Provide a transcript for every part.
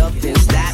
up and style.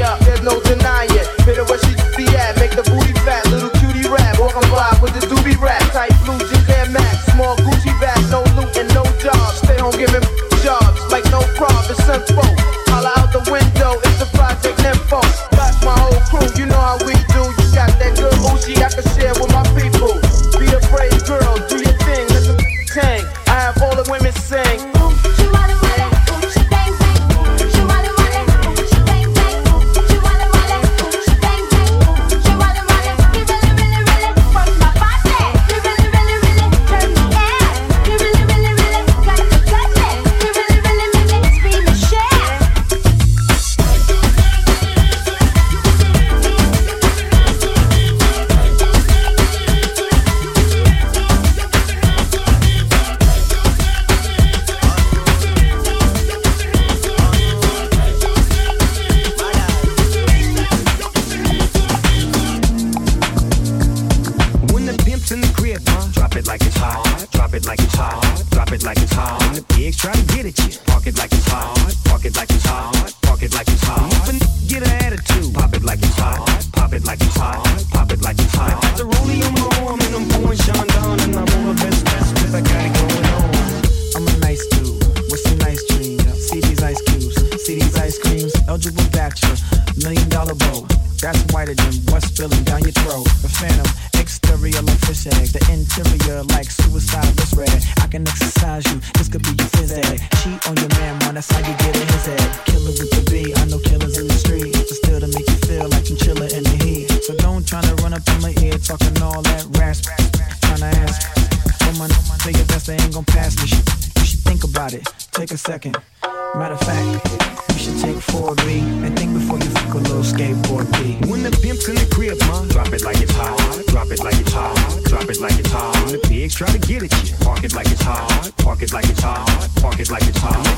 Park it like it's Before me. And think before you fuck a little skateboard B. When the pimp's in the crib, ma, drop it like it's hot. Drop it like it's hot. Drop it like it's hot. When the pigs try to get at you, park it like it's hot. Park it like it's hot. Park it like it's hot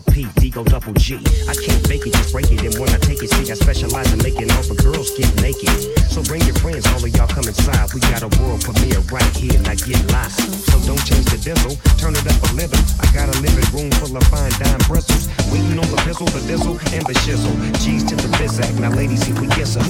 P, D-O double G. I can't fake it, just break it. And when I take it, see, I specialize in making all the girls get naked. So bring your friends, all of y'all come inside. We got a world premiere right here, and I get live. So don't change the diesel, turn it up a little. I got a living room full of fine dime bristles. Waiting on the pistol, the dizzle, and the shizzle. G's to the bizac. Now, ladies, see, we get some.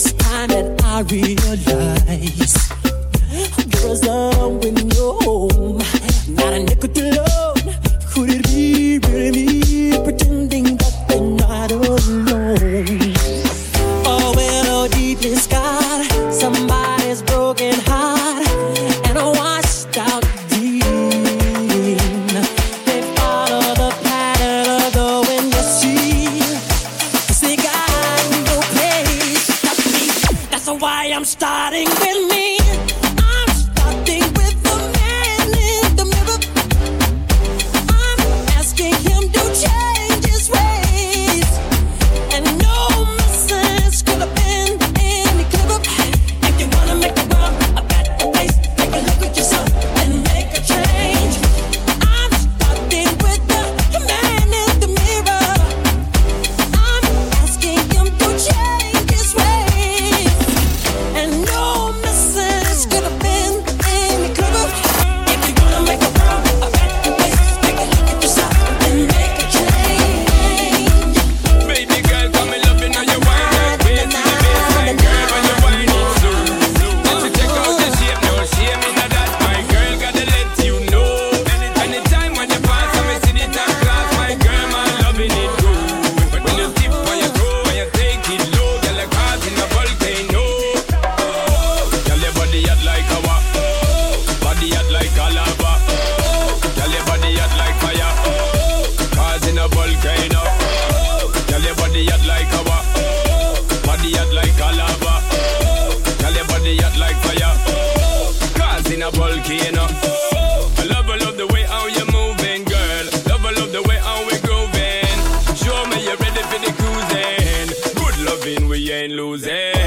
It's time that I realize I was the one with no viens de l'oseille.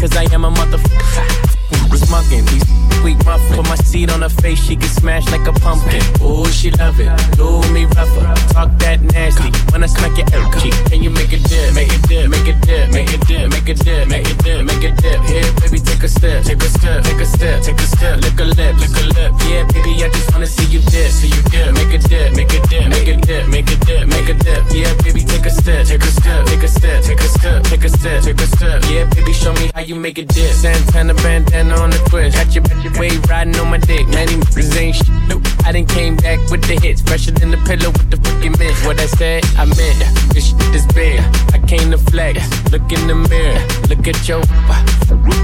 Cause I am a motherfucker seed on her face, she get smashed like a pumpkin. Ooh, she love it. Do me rougher. Talk that nasty. When I smack your elbow cheek, can you make it dip? Make it dip, make it dip, make it dip, make it dip, make it dip, make it dip. Here, baby, take a step, take a step, take a step, take a step. Lick a lip, lick a lip. Yeah, baby, I just wanna see you dip, see you dip. Make it dip, make it dip, make it dip, make it dip, make it dip. Yeah, baby, take a step, take a step, take a step, take a step, take a step, take a step. Yeah, baby, show me how you make it dip. Santana bandana on the twist. Got your way riding on my dick. Man, these ain't shit. Nope. I done came back with the hits. Fresher than the pillow with the fucking mist. What I said, I meant. This shit is big. I came to flex. Look in the mirror. Look at your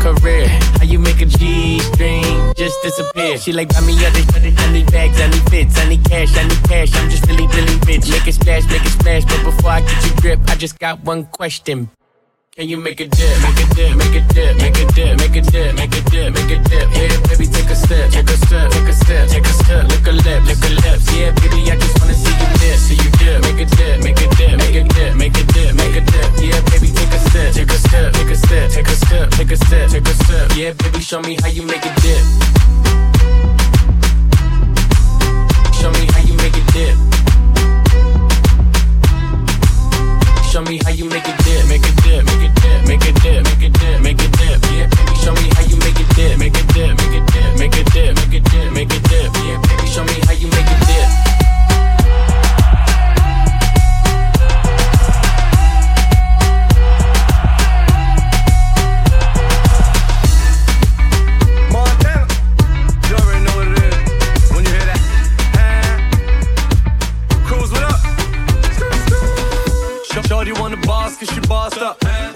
career. How you make a G string just disappear? She like, buy me other, I need bags, I need fits, I need cash, I need cash. I'm just really, really rich. Make it splash, make it splash. But before I get you grip, I just got one question. Can you make a dip, make a dip, make a dip, make a dip, make a dip, make a dip, make a dip? Yeah, baby, take a step, take a step, take a step, take a step. Lick a lip, lick a lip. Yeah, baby, I just wanna see you dip, see you dip. Make a dip, make a dip, make a dip, make a dip, make a dip. Yeah, baby, take a step, take a step, take a step, take a step, take a step, take a step. Yeah, baby, show me how you make a dip. Show me how you make a dip. Show me how you make it dip, make it dip, make it dip, make it dip, make it dip, make it dip. Yeah, baby, show me how you make it dip, make it dip, make it dip, make it dip, make it dip, make it dip. Yeah, baby, show me how you make it dip.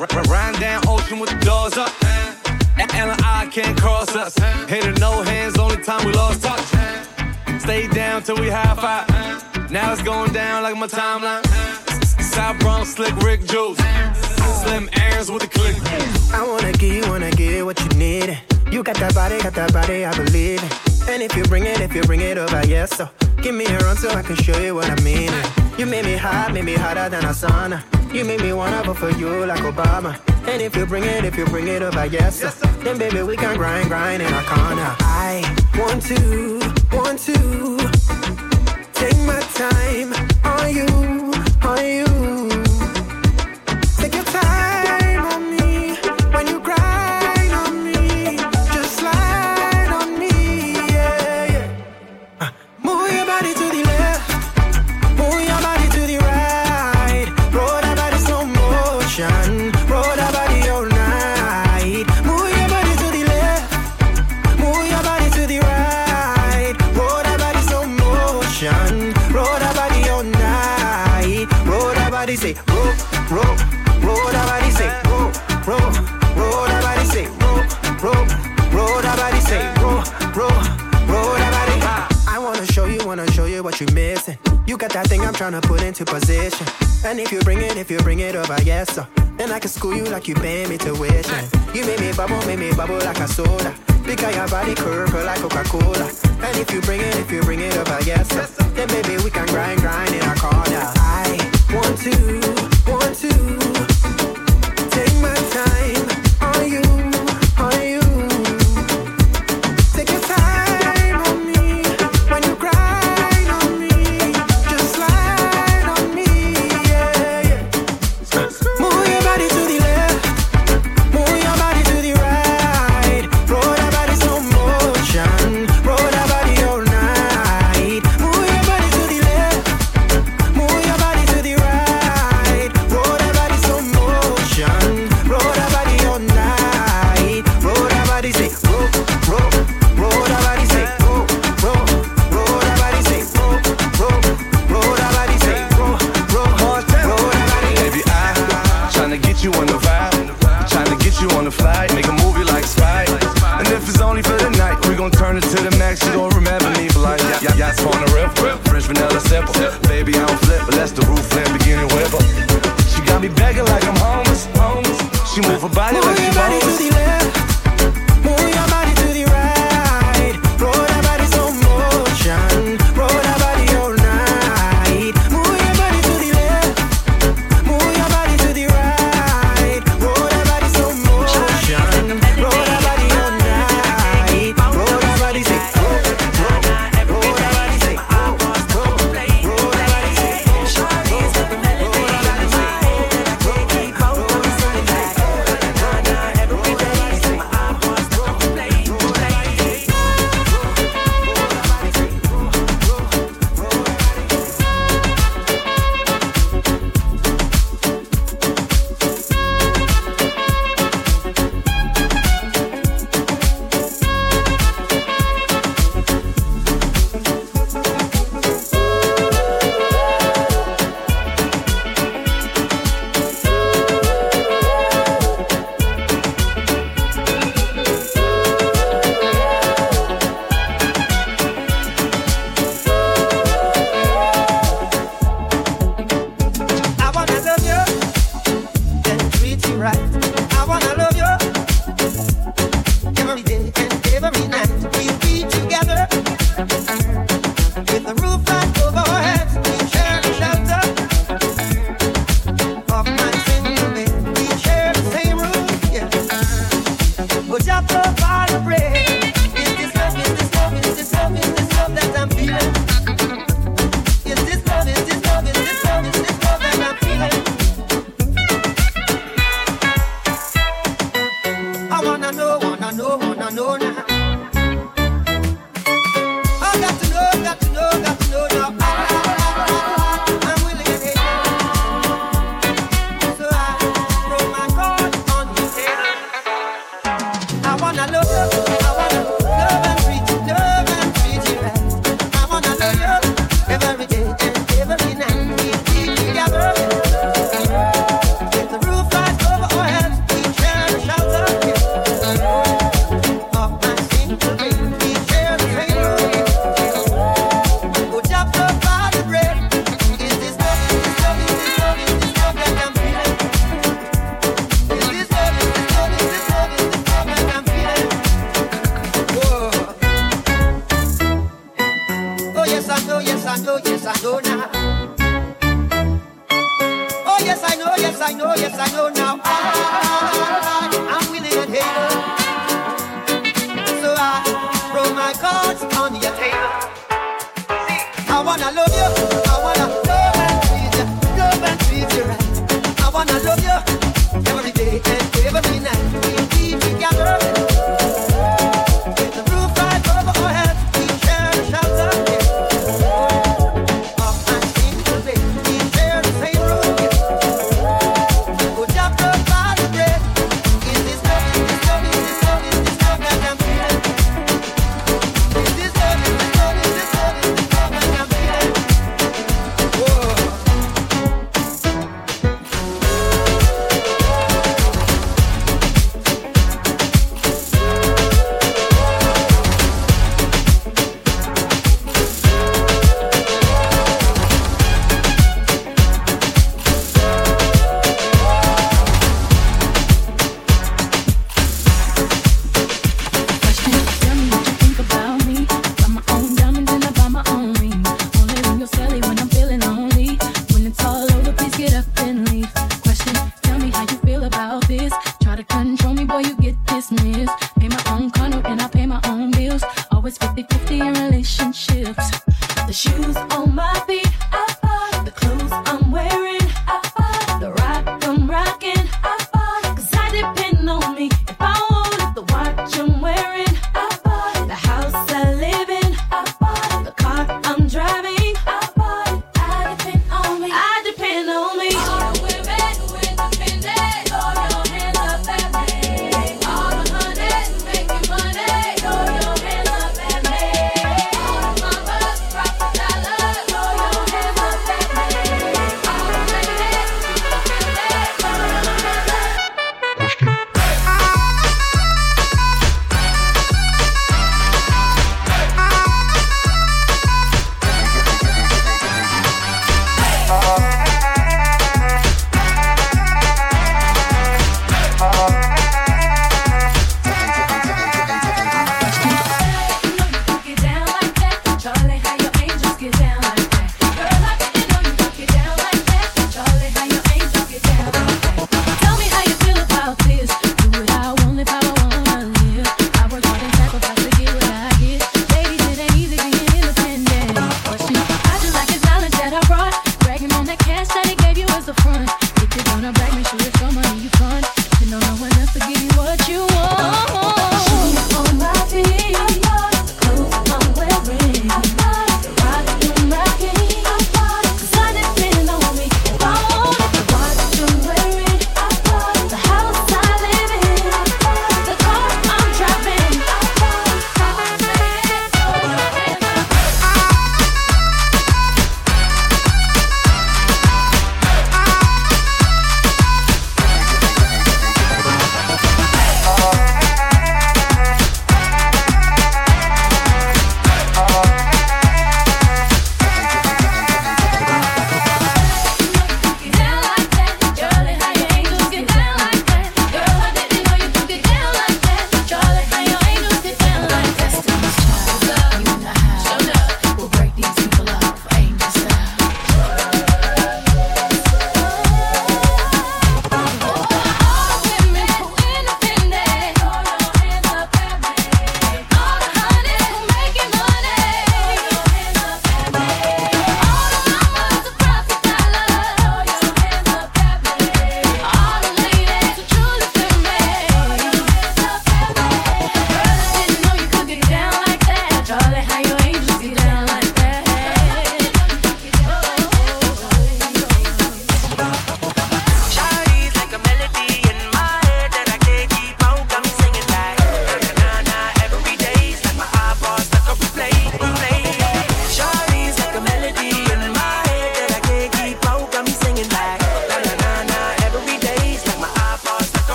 Up. R- r- down ocean with the doors up. A- Ella I can't cross us. Hit her no hands, only time we lost touch. Stay down till we high five. Now it's going down like my timeline. South Bronx, slick Rick Juice. Slim Aaron's with the click. I wanna give you, wanna give what you need. You got that body, got that body, I believe. And if you bring it, if you bring it over, yes, so give me a run so I can show you what I mean. You made me hot, made me hotter than a sauna. You make me wanna vote for you like Obama. And if you bring it, if you bring it over, yes, so then baby we can grind, grind in our corner. I want to, want to take my time on you, on you. That thing I'm tryna put into position. And if you bring it, if you bring it over, yes, sir. Then I can school you like you pay me tuition. You make me bubble, make me bubble like a soda. Because your body curve like Coca-Cola. And if you bring it, if you bring it over, yes, sir, then baby we can grind, grind in our corner. I want to, want